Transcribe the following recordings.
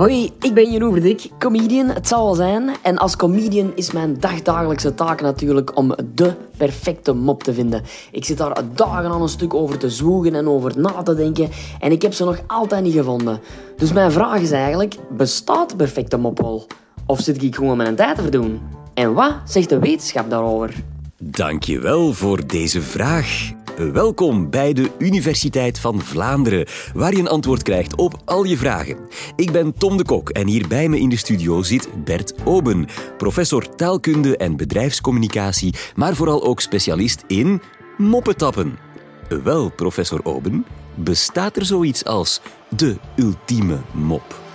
Hoi, ik ben Jeroen Verdik, comedian, het zal wel zijn. En als comedian is mijn dagdagelijkse taak natuurlijk om de perfecte mop te vinden. Ik zit daar dagen aan een stuk over te zwoegen en over na te denken en ik heb ze nog altijd niet gevonden. Dus mijn vraag is eigenlijk, bestaat de perfecte mop wel? Of zit ik gewoon mijn tijd te verdoen? En wat zegt de wetenschap daarover? Dankjewel voor deze vraag. Welkom bij de Universiteit van Vlaanderen, waar je een antwoord krijgt op al je vragen. Ik ben Tom de Kok en hier bij me in de studio zit Bert Oben, professor taalkunde en bedrijfscommunicatie, maar vooral ook specialist in moppetappen. Wel, professor Oben, bestaat er zoiets als de ultieme mop?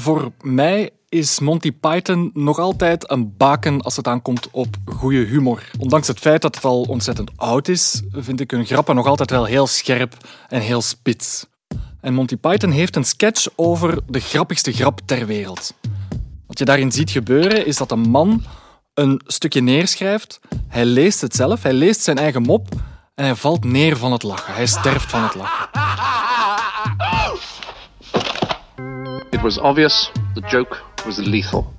Voor mij is Monty Python nog altijd een baken als het aankomt op goede humor. Ondanks het feit dat het al ontzettend oud is, vind ik hun grappen nog altijd wel heel scherp en heel spits. En Monty Python heeft een sketch over de grappigste grap ter wereld. Wat je daarin ziet gebeuren is dat een man een stukje neerschrijft, hij leest het zelf, hij leest zijn eigen mop en hij valt neer van het lachen. Hij sterft van het lachen. Was obvious the joke was lethal.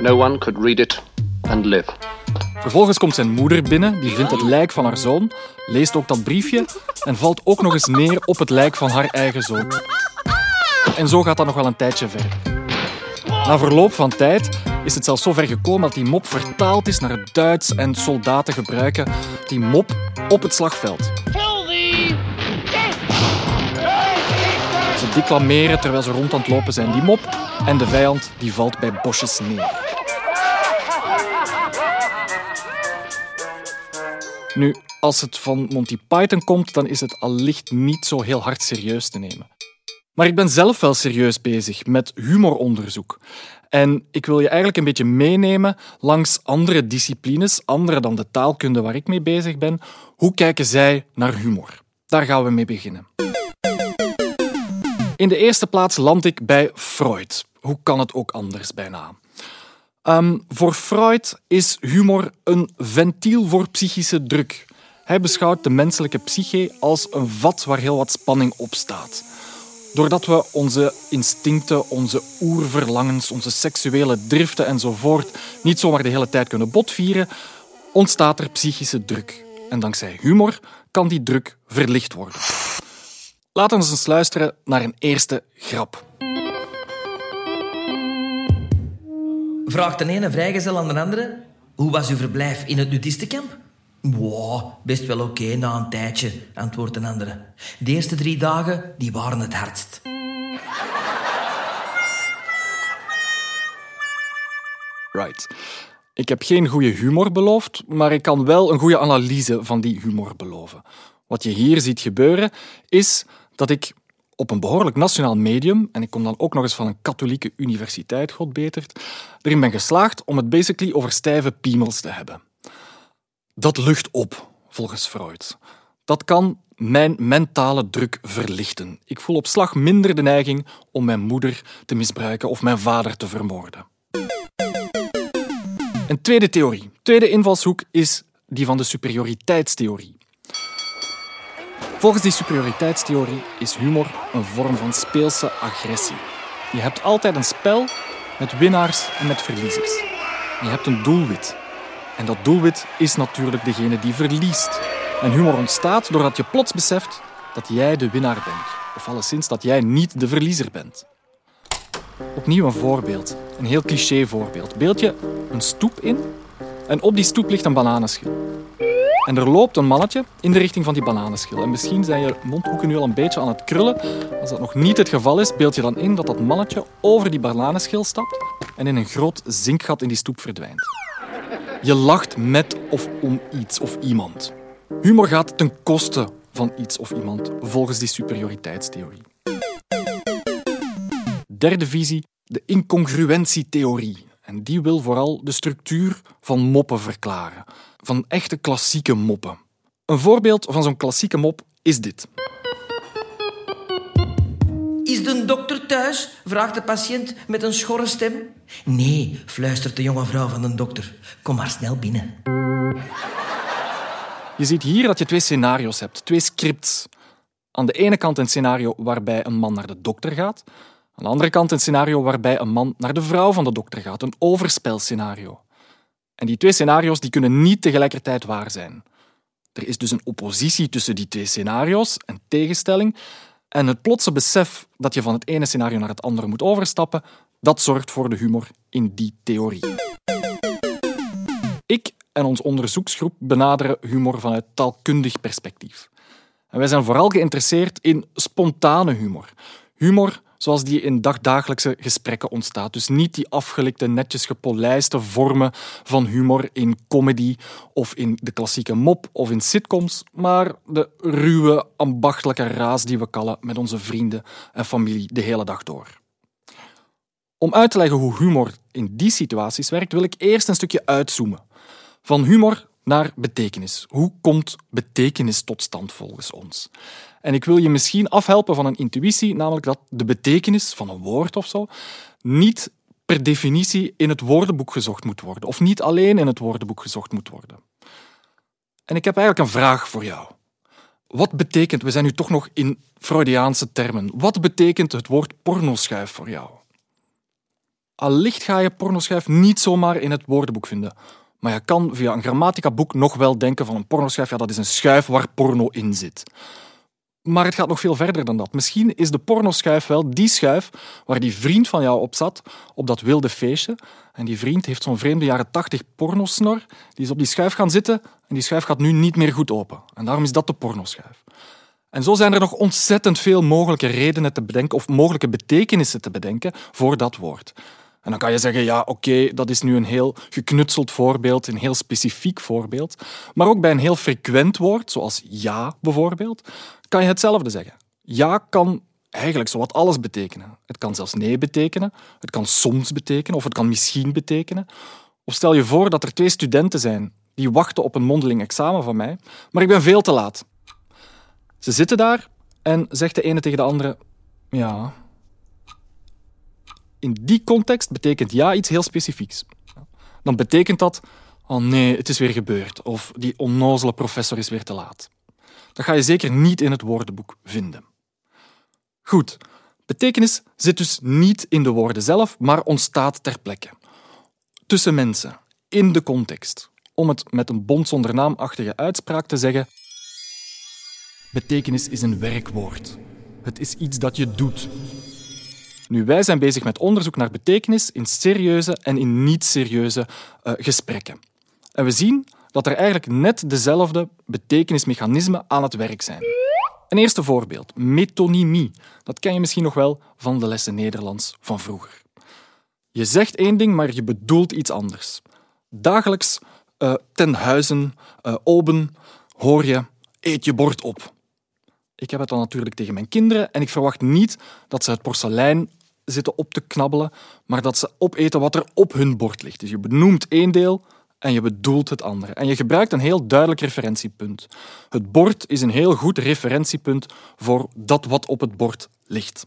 No one could read it and live. Vervolgens komt zijn moeder binnen, die vindt het lijk van haar zoon, leest ook dat briefje en valt ook nog eens neer op het lijk van haar eigen zoon. En zo gaat dat nog wel een tijdje verder. Na verloop van tijd is het zelfs zo ver gekomen dat die mop vertaald is naar het Duits en soldaten gebruiken die mop op het slagveld. Ze declameren terwijl ze rond aan het lopen zijn die mop en de vijand die valt bij bosjes neer. Nu, als het van Monty Python komt, dan is het allicht niet zo heel hard serieus te nemen. Maar ik ben zelf wel serieus bezig met humoronderzoek. En ik wil je eigenlijk een beetje meenemen langs andere disciplines, andere dan de taalkunde waar ik mee bezig ben. Hoe kijken zij naar humor? Daar gaan we mee beginnen. In de eerste plaats land ik bij Freud. Hoe kan het ook anders bijna? Ehm, voor Freud is humor een ventiel voor psychische druk. Hij beschouwt de menselijke psyche als een vat waar heel wat spanning op staat. Doordat we onze instincten, onze oerverlangens, onze seksuele driften enzovoort niet zomaar de hele tijd kunnen botvieren, ontstaat er psychische druk. En dankzij humor kan die druk verlicht worden. Laten we eens luisteren naar een eerste grap. Vraagt de ene vrijgezel aan de andere: Hoe was uw verblijf in het nudistenkamp? Wow, best wel oké na een tijdje, antwoordt een andere. De eerste drie dagen die waren het hardst. Right. Ik heb geen goede humor beloofd, maar ik kan wel een goede analyse van die humor beloven. Wat je hier ziet gebeuren is dat ik op een behoorlijk nationaal medium, en ik kom dan ook nog eens van een katholieke universiteit, god betert, erin ben geslaagd om het basically over stijve piemels te hebben. Dat lucht op, volgens Freud. Dat kan mijn mentale druk verlichten. Ik voel op slag minder de neiging om mijn moeder te misbruiken of mijn vader te vermoorden. Een tweede theorie, tweede invalshoek is die van de superioriteitstheorie. Volgens die superioriteitstheorie is humor een vorm van speelse agressie. Je hebt altijd een spel met winnaars en met verliezers. Je hebt een doelwit. En dat doelwit is natuurlijk degene die verliest. En humor ontstaat doordat je plots beseft dat jij de winnaar bent. Of alleszins dat jij niet de verliezer bent. Opnieuw een voorbeeld. Een heel cliché voorbeeld. Beeld je een stoep in en op die stoep ligt een bananenschil. En er loopt een mannetje in de richting van die bananenschil. En misschien zijn je mondhoeken nu al een beetje aan het krullen. Als dat nog niet het geval is, beeld je dan in dat dat mannetje over die bananenschil stapt en in een groot zinkgat in die stoep verdwijnt. Je lacht met of om iets of iemand. Humor gaat ten koste van iets of iemand, volgens die superioriteitstheorie. Derde visie, de incongruentietheorie. En die wil vooral de structuur van moppen verklaren. Van echte klassieke moppen. Een voorbeeld van zo'n klassieke mop is dit. Is de de dokter thuis? vraagt de patiënt met een schorre stem. Nee, fluistert de jonge vrouw van de dokter. Kom maar snel binnen. Je ziet hier dat je twee scenario's hebt, twee scripts. Aan de ene kant een scenario waarbij een man naar de dokter gaat. Aan de andere kant een scenario waarbij een man naar de vrouw van de dokter gaat, een overspelscenario. En die twee scenario's die kunnen niet tegelijkertijd waar zijn. Er is dus een oppositie tussen die twee scenario's, een tegenstelling. En het plotse besef dat je van het ene scenario naar het andere moet overstappen, dat zorgt voor de humor in die theorie. Ik en ons onderzoeksgroep benaderen humor vanuit taalkundig perspectief. En wij zijn vooral geïnteresseerd in spontane humor. Humor zoals die in dagdagelijkse gesprekken ontstaat. Dus niet die afgelikte, netjes gepolijste vormen van humor in comedy of in de klassieke mop of in sitcoms, maar de ruwe, ambachtelijke raas die we kallen met onze vrienden en familie de hele dag door. Om uit te leggen hoe humor in die situaties werkt, wil ik eerst een stukje uitzoomen. Van humor naar betekenis. Hoe komt betekenis tot stand volgens ons? En ik wil je misschien afhelpen van een intuïtie, namelijk dat de betekenis van een woord of zo niet per definitie in het woordenboek gezocht moet worden, of niet alleen in het woordenboek gezocht moet worden. En ik heb eigenlijk een vraag voor jou. Wat betekent, we zijn nu toch nog in Freudiaanse termen, wat betekent het woord pornoschuif voor jou? Allicht ga je pornoschuif niet zomaar in het woordenboek vinden, maar je kan via een grammatica-boek nog wel denken van een pornoschuif, ja, dat is een schuif waar porno in zit. Maar het gaat nog veel verder dan dat. Misschien is de pornoschuif wel die schuif waar die vriend van jou op zat, op dat wilde feestje. En die vriend heeft zo'n vreemde jaren tachtig pornosnor. Die is op die schuif gaan zitten en die schuif gaat nu niet meer goed open. En daarom is dat de pornoschuif. En zo zijn er nog ontzettend veel mogelijke redenen te bedenken of mogelijke betekenissen te bedenken voor dat woord. En dan kan je zeggen, ja, oké, dat is nu een heel geknutseld voorbeeld, een heel specifiek voorbeeld. Maar ook bij een heel frequent woord, zoals ja bijvoorbeeld, kan je hetzelfde zeggen. Ja kan eigenlijk zowat alles betekenen. Het kan zelfs nee betekenen, het kan soms betekenen of het kan misschien betekenen. Of stel je voor dat er twee studenten zijn die wachten op een mondeling examen van mij, maar ik ben veel te laat. Ze zitten daar en zegt de ene tegen de andere: Ja. In die context betekent ja iets heel specifieks. Dan betekent dat: Oh nee, het is weer gebeurd. Of die onnozele professor is weer te laat. Dat ga je zeker niet in het woordenboek vinden. Goed, betekenis zit dus niet in de woorden zelf, maar ontstaat ter plekke. Tussen mensen, in de context. Om het met een bond zonder naamachtige uitspraak te zeggen. Betekenis is een werkwoord. Het is iets dat je doet. Nu, wij zijn bezig met onderzoek naar betekenis in serieuze en in niet-serieuze uh, gesprekken. En we zien dat er eigenlijk net dezelfde betekenismechanismen aan het werk zijn. Een eerste voorbeeld, metonymie. Dat ken je misschien nog wel van de lessen Nederlands van vroeger. Je zegt één ding, maar je bedoelt iets anders. Dagelijks uh, ten huizen, uh, oben, hoor je, eet je bord op. Ik heb het dan natuurlijk tegen mijn kinderen en ik verwacht niet dat ze het porselein zitten op te knabbelen, maar dat ze opeten wat er op hun bord ligt. Dus je benoemt één deel, en je bedoelt het andere. En je gebruikt een heel duidelijk referentiepunt. Het bord is een heel goed referentiepunt voor dat wat op het bord ligt.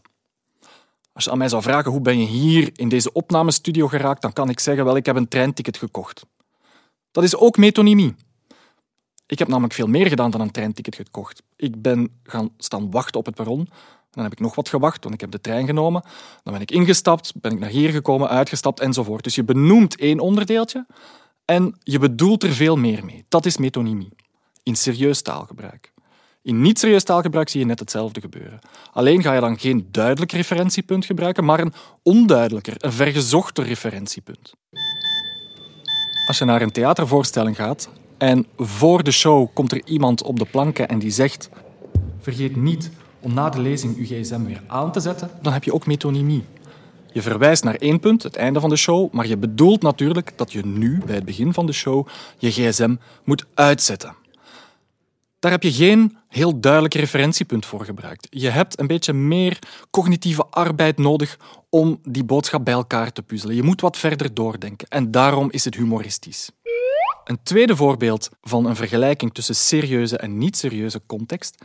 Als je aan mij zou vragen hoe ben je hier in deze opnamestudio geraakt, dan kan ik zeggen, wel, ik heb een treinticket gekocht. Dat is ook metonymie. Ik heb namelijk veel meer gedaan dan een treinticket gekocht. Ik ben gaan staan wachten op het perron. Dan heb ik nog wat gewacht, want ik heb de trein genomen. Dan ben ik ingestapt, ben ik naar hier gekomen, uitgestapt enzovoort. Dus je benoemt één onderdeeltje en je bedoelt er veel meer mee. Dat is metonymie. In serieus taalgebruik. In niet-serieus taalgebruik zie je net hetzelfde gebeuren. Alleen ga je dan geen duidelijk referentiepunt gebruiken, maar een onduidelijker, een vergezochter referentiepunt. Als je naar een theatervoorstelling gaat en voor de show komt er iemand op de planken en die zegt: Vergeet niet om na de lezing uw gsm weer aan te zetten, dan heb je ook metonymie. Je verwijst naar één punt, het einde van de show, maar je bedoelt natuurlijk dat je nu, bij het begin van de show, je gsm moet uitzetten. Daar heb je geen heel duidelijk referentiepunt voor gebruikt. Je hebt een beetje meer cognitieve arbeid nodig om die boodschap bij elkaar te puzzelen. Je moet wat verder doordenken en daarom is het humoristisch. Een tweede voorbeeld van een vergelijking tussen serieuze en niet-serieuze context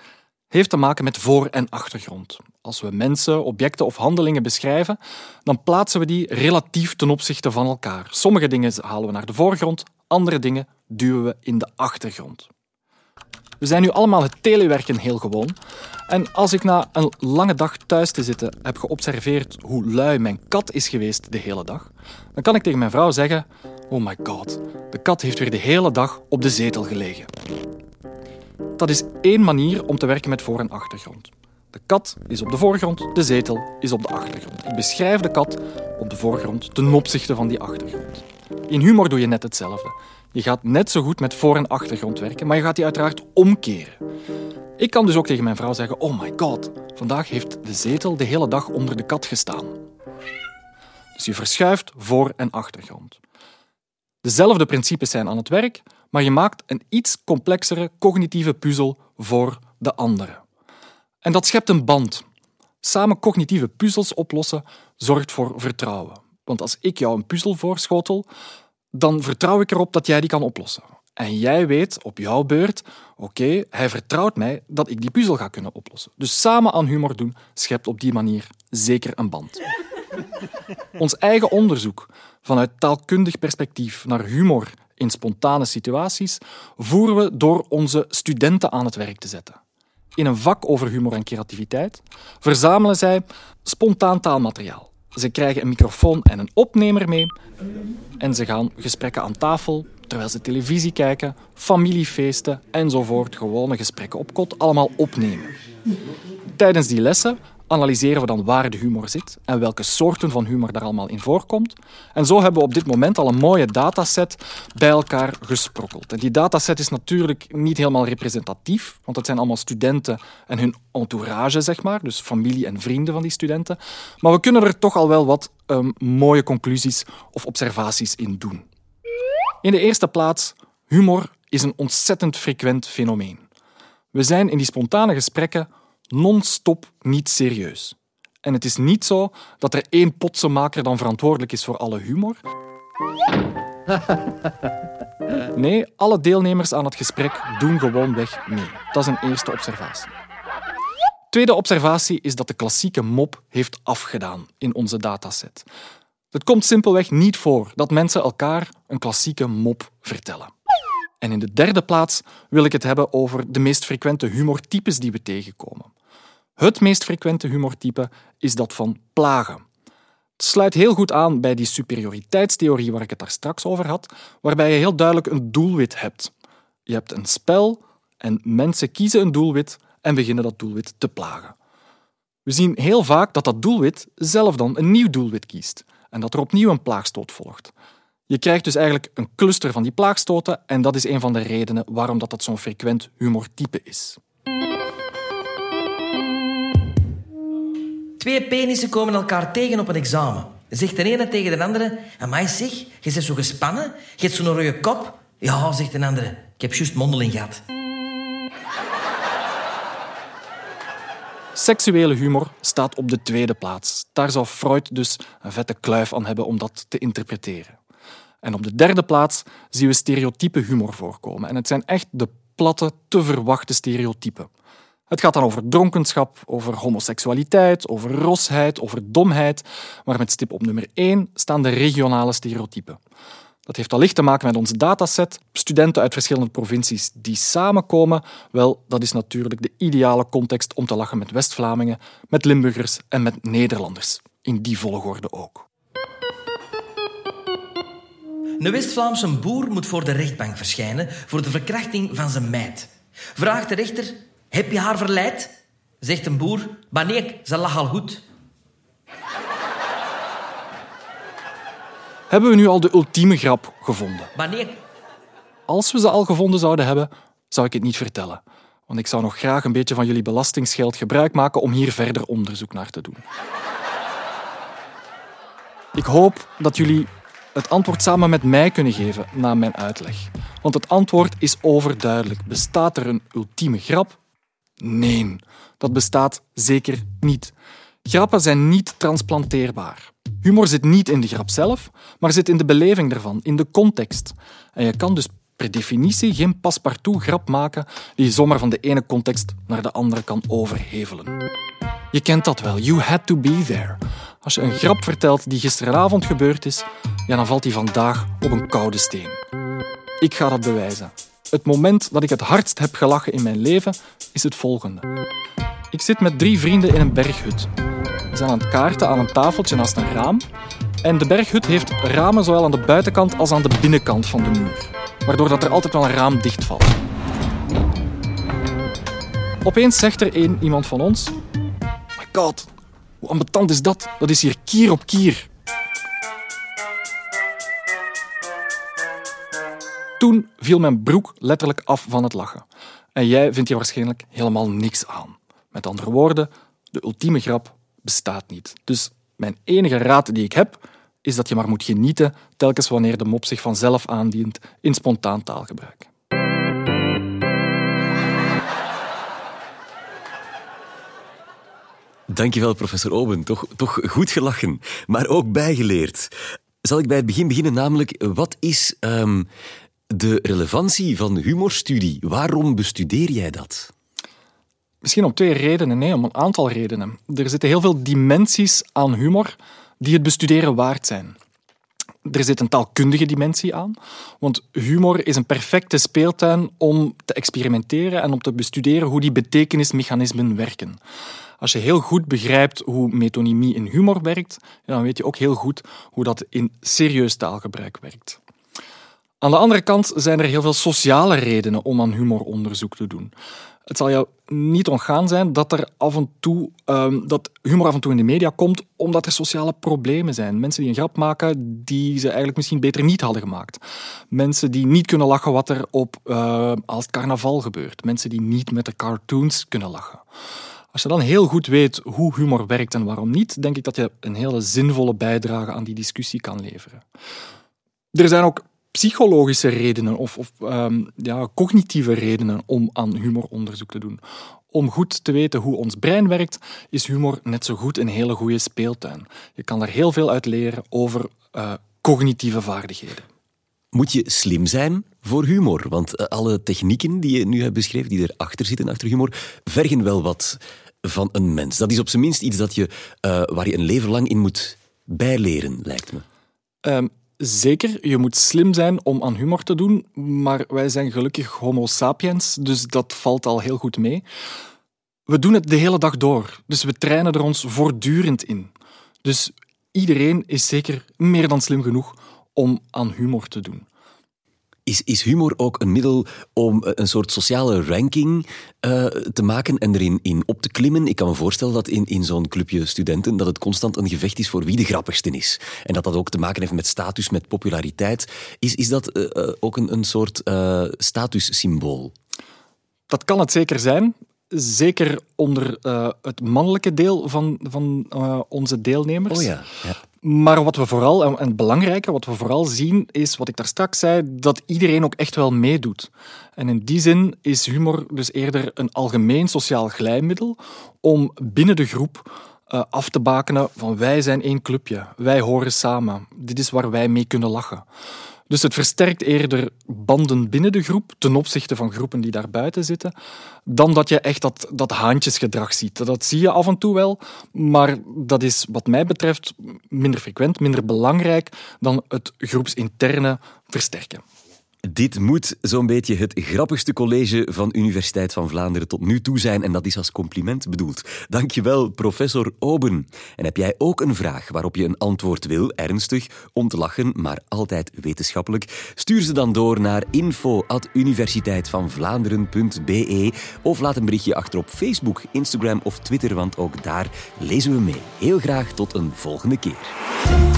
heeft te maken met voor- en achtergrond. Als we mensen, objecten of handelingen beschrijven, dan plaatsen we die relatief ten opzichte van elkaar. Sommige dingen halen we naar de voorgrond, andere dingen duwen we in de achtergrond. We zijn nu allemaal het telewerken heel gewoon. En als ik na een lange dag thuis te zitten heb geobserveerd hoe lui mijn kat is geweest de hele dag, dan kan ik tegen mijn vrouw zeggen: Oh my god, de kat heeft weer de hele dag op de zetel gelegen. Dat is één manier om te werken met voor- en achtergrond. De kat is op de voorgrond, de zetel is op de achtergrond. Ik beschrijf de kat op de voorgrond ten opzichte van die achtergrond. In humor doe je net hetzelfde. Je gaat net zo goed met voor- en achtergrond werken, maar je gaat die uiteraard omkeren. Ik kan dus ook tegen mijn vrouw zeggen: Oh my god, vandaag heeft de zetel de hele dag onder de kat gestaan. Dus je verschuift voor- en achtergrond. Dezelfde principes zijn aan het werk, maar je maakt een iets complexere cognitieve puzzel voor de andere. En dat schept een band. Samen cognitieve puzzels oplossen zorgt voor vertrouwen. Want als ik jou een puzzel voorschotel, dan vertrouw ik erop dat jij die kan oplossen. En jij weet op jouw beurt, oké, hij vertrouwt mij dat ik die puzzel ga kunnen oplossen. Dus samen aan humor doen schept op die manier zeker een band. Ons eigen onderzoek vanuit taalkundig perspectief naar humor in spontane situaties voeren we door onze studenten aan het werk te zetten. In een vak over humor en creativiteit verzamelen zij spontaan taalmateriaal. Ze krijgen een microfoon en een opnemer mee en ze gaan gesprekken aan tafel, terwijl ze televisie kijken, familiefeesten enzovoort, gewone gesprekken op kot, allemaal opnemen. Tijdens die lessen analyseren we dan waar de humor zit en welke soorten van humor daar allemaal in voorkomt. En zo hebben we op dit moment al een mooie dataset bij elkaar gesprokkeld. En die dataset is natuurlijk niet helemaal representatief, want het zijn allemaal studenten en hun entourage, zeg maar, dus familie en vrienden van die studenten. Maar we kunnen er toch al wel wat um, mooie conclusies of observaties in doen. In de eerste plaats, humor is een ontzettend frequent fenomeen. We zijn in die spontane gesprekken non-stop niet serieus. En het is niet zo dat er één potsenmaker dan verantwoordelijk is voor alle humor. Nee, alle deelnemers aan het gesprek doen gewoonweg mee. Dat is een eerste observatie. Tweede observatie is dat de klassieke mop heeft afgedaan in onze dataset. Het komt simpelweg niet voor dat mensen elkaar een klassieke mop vertellen. En in de derde plaats wil ik het hebben over de meest frequente humortypes die we tegenkomen. Het meest frequente humortype is dat van plagen. Het sluit heel goed aan bij die superioriteitstheorie waar ik het daar straks over had, waarbij je heel duidelijk een doelwit hebt. Je hebt een spel en mensen kiezen een doelwit en beginnen dat doelwit te plagen. We zien heel vaak dat dat doelwit zelf dan een nieuw doelwit kiest en dat er opnieuw een plaagstoot volgt. Je krijgt dus eigenlijk een cluster van die plaagstoten en dat is een van de redenen waarom dat, dat zo'n frequent humortype is. Twee penissen komen elkaar tegen op een examen. Zegt de ene tegen de andere... Amai zeg, je bent zo gespannen. Je hebt zo'n rode kop. Ja, zegt de andere. Ik heb juist mondeling gehad. Seksuele humor staat op de tweede plaats. Daar zou Freud dus een vette kluif aan hebben om dat te interpreteren. En op de derde plaats zien we stereotype humor voorkomen. En het zijn echt de platte, te verwachte stereotypen. Het gaat dan over dronkenschap, over homoseksualiteit, over rosheid, over domheid. Maar met stip op nummer één staan de regionale stereotypen. Dat heeft allicht te maken met onze dataset. Studenten uit verschillende provincies die samenkomen, wel, dat is natuurlijk de ideale context om te lachen met West-Vlamingen, met Limburgers en met Nederlanders. In die volgorde ook. Een West-Vlaamse boer moet voor de rechtbank verschijnen voor de verkrachting van zijn meid. Vraagt de rechter, heb je haar verleid? Zegt een boer, maar nee, ze lag al goed. Hebben we nu al de ultieme grap gevonden? Maar nee, Als we ze al gevonden zouden hebben, zou ik het niet vertellen. Want ik zou nog graag een beetje van jullie belastingsgeld gebruik maken om hier verder onderzoek naar te doen. Ik hoop dat jullie het antwoord samen met mij kunnen geven na mijn uitleg. Want het antwoord is overduidelijk. Bestaat er een ultieme grap? Nee, dat bestaat zeker niet. Grappen zijn niet transplanteerbaar. Humor zit niet in de grap zelf, maar zit in de beleving ervan, in de context. En je kan dus per definitie geen paspartout grap maken die je zomaar van de ene context naar de andere kan overhevelen. Je kent dat wel. You had to be there. Als je een grap vertelt die gisteravond gebeurd is, ja, dan valt die vandaag op een koude steen. Ik ga dat bewijzen. Het moment dat ik het hardst heb gelachen in mijn leven is het volgende. Ik zit met drie vrienden in een berghut. We zijn aan het kaarten aan een tafeltje naast een raam. En de berghut heeft ramen zowel aan de buitenkant als aan de binnenkant van de muur. Waardoor dat er altijd wel een raam dichtvalt. Opeens zegt er een iemand van ons... My god, hoe ambetant is dat? Dat is hier kier op kier. Toen viel mijn broek letterlijk af van het lachen. En jij vindt hier waarschijnlijk helemaal niks aan. Met andere woorden, de ultieme grap bestaat niet. Dus mijn enige raad die ik heb, is dat je maar moet genieten telkens wanneer de mop zich vanzelf aandient in spontaan taalgebruik. Dankjewel, professor Oben. Toch, toch goed gelachen, maar ook bijgeleerd. Zal ik bij het begin beginnen, namelijk wat is um, de relevantie van humorstudie? Waarom bestudeer jij dat? Misschien om twee redenen, nee, om een aantal redenen. Er zitten heel veel dimensies aan humor die het bestuderen waard zijn. Er zit een taalkundige dimensie aan, want humor is een perfecte speeltuin om te experimenteren en om te bestuderen hoe die betekenismechanismen werken. Als je heel goed begrijpt hoe metonymie in humor werkt, dan weet je ook heel goed hoe dat in serieus taalgebruik werkt. Aan de andere kant zijn er heel veel sociale redenen om aan humoronderzoek te doen. Het zal jou niet ontgaan zijn dat, er af en toe, um, dat humor af en toe in de media komt omdat er sociale problemen zijn. Mensen die een grap maken die ze eigenlijk misschien beter niet hadden gemaakt. Mensen die niet kunnen lachen wat er op, uh, als het carnaval gebeurt. Mensen die niet met de cartoons kunnen lachen. Als je dan heel goed weet hoe humor werkt en waarom niet, denk ik dat je een hele zinvolle bijdrage aan die discussie kan leveren. Er zijn ook psychologische redenen of, of um, ja, cognitieve redenen om aan humoronderzoek te doen. Om goed te weten hoe ons brein werkt, is humor net zo goed een hele goede speeltuin. Je kan daar heel veel uit leren over uh, cognitieve vaardigheden. Moet je slim zijn voor humor? Want uh, alle technieken die je nu hebt beschreven, die erachter zitten, achter humor, vergen wel wat van een mens. Dat is op zijn minst iets dat je, uh, waar je een leven lang in moet bijleren, lijkt me. Um, Zeker, je moet slim zijn om aan humor te doen, maar wij zijn gelukkig homo sapiens, dus dat valt al heel goed mee. We doen het de hele dag door, dus we trainen er ons voortdurend in. Dus iedereen is zeker meer dan slim genoeg om aan humor te doen. Is, is humor ook een middel om eh, een soort sociale ranking uh, te maken en erin in op te klimmen? Ik kan me voorstellen dat in, in zo'n clubje studenten dat het constant een gevecht is voor wie de grappigste is. En dat dat ook te maken heeft met status, met populariteit. Is, is dat uh, ook een, een soort statussymbool? Dat kan het zeker zijn zeker onder uh, het mannelijke deel van, van uh, onze deelnemers. Oh ja, ja. Maar wat we vooral, en het belangrijke, wat we vooral zien, is wat ik daar straks zei, dat iedereen ook echt wel meedoet. En in die zin is humor dus eerder een algemeen sociaal glijmiddel om binnen de groep uh, af te bakenen van wij zijn één clubje, wij horen samen, dit is waar wij mee kunnen lachen. Dus het versterkt eerder banden binnen de groep ten opzichte van groepen die daar buiten zitten, dan dat je echt dat, dat haantjesgedrag ziet. Dat zie je af en toe wel, maar dat is wat mij betreft minder frequent, minder belangrijk dan het groepsinterne versterken. Dit moet zo'n beetje het grappigste college van Universiteit van Vlaanderen tot nu toe zijn en dat is als compliment bedoeld. Dankjewel, professor Oben. En heb jij ook een vraag waarop je een antwoord wil, ernstig, om te lachen, maar altijd wetenschappelijk? Stuur ze dan door naar info@universiteitvanvlaanderen.be of laat een berichtje achter op Facebook, Instagram of Twitter, want ook daar lezen we mee. Heel graag tot een volgende keer.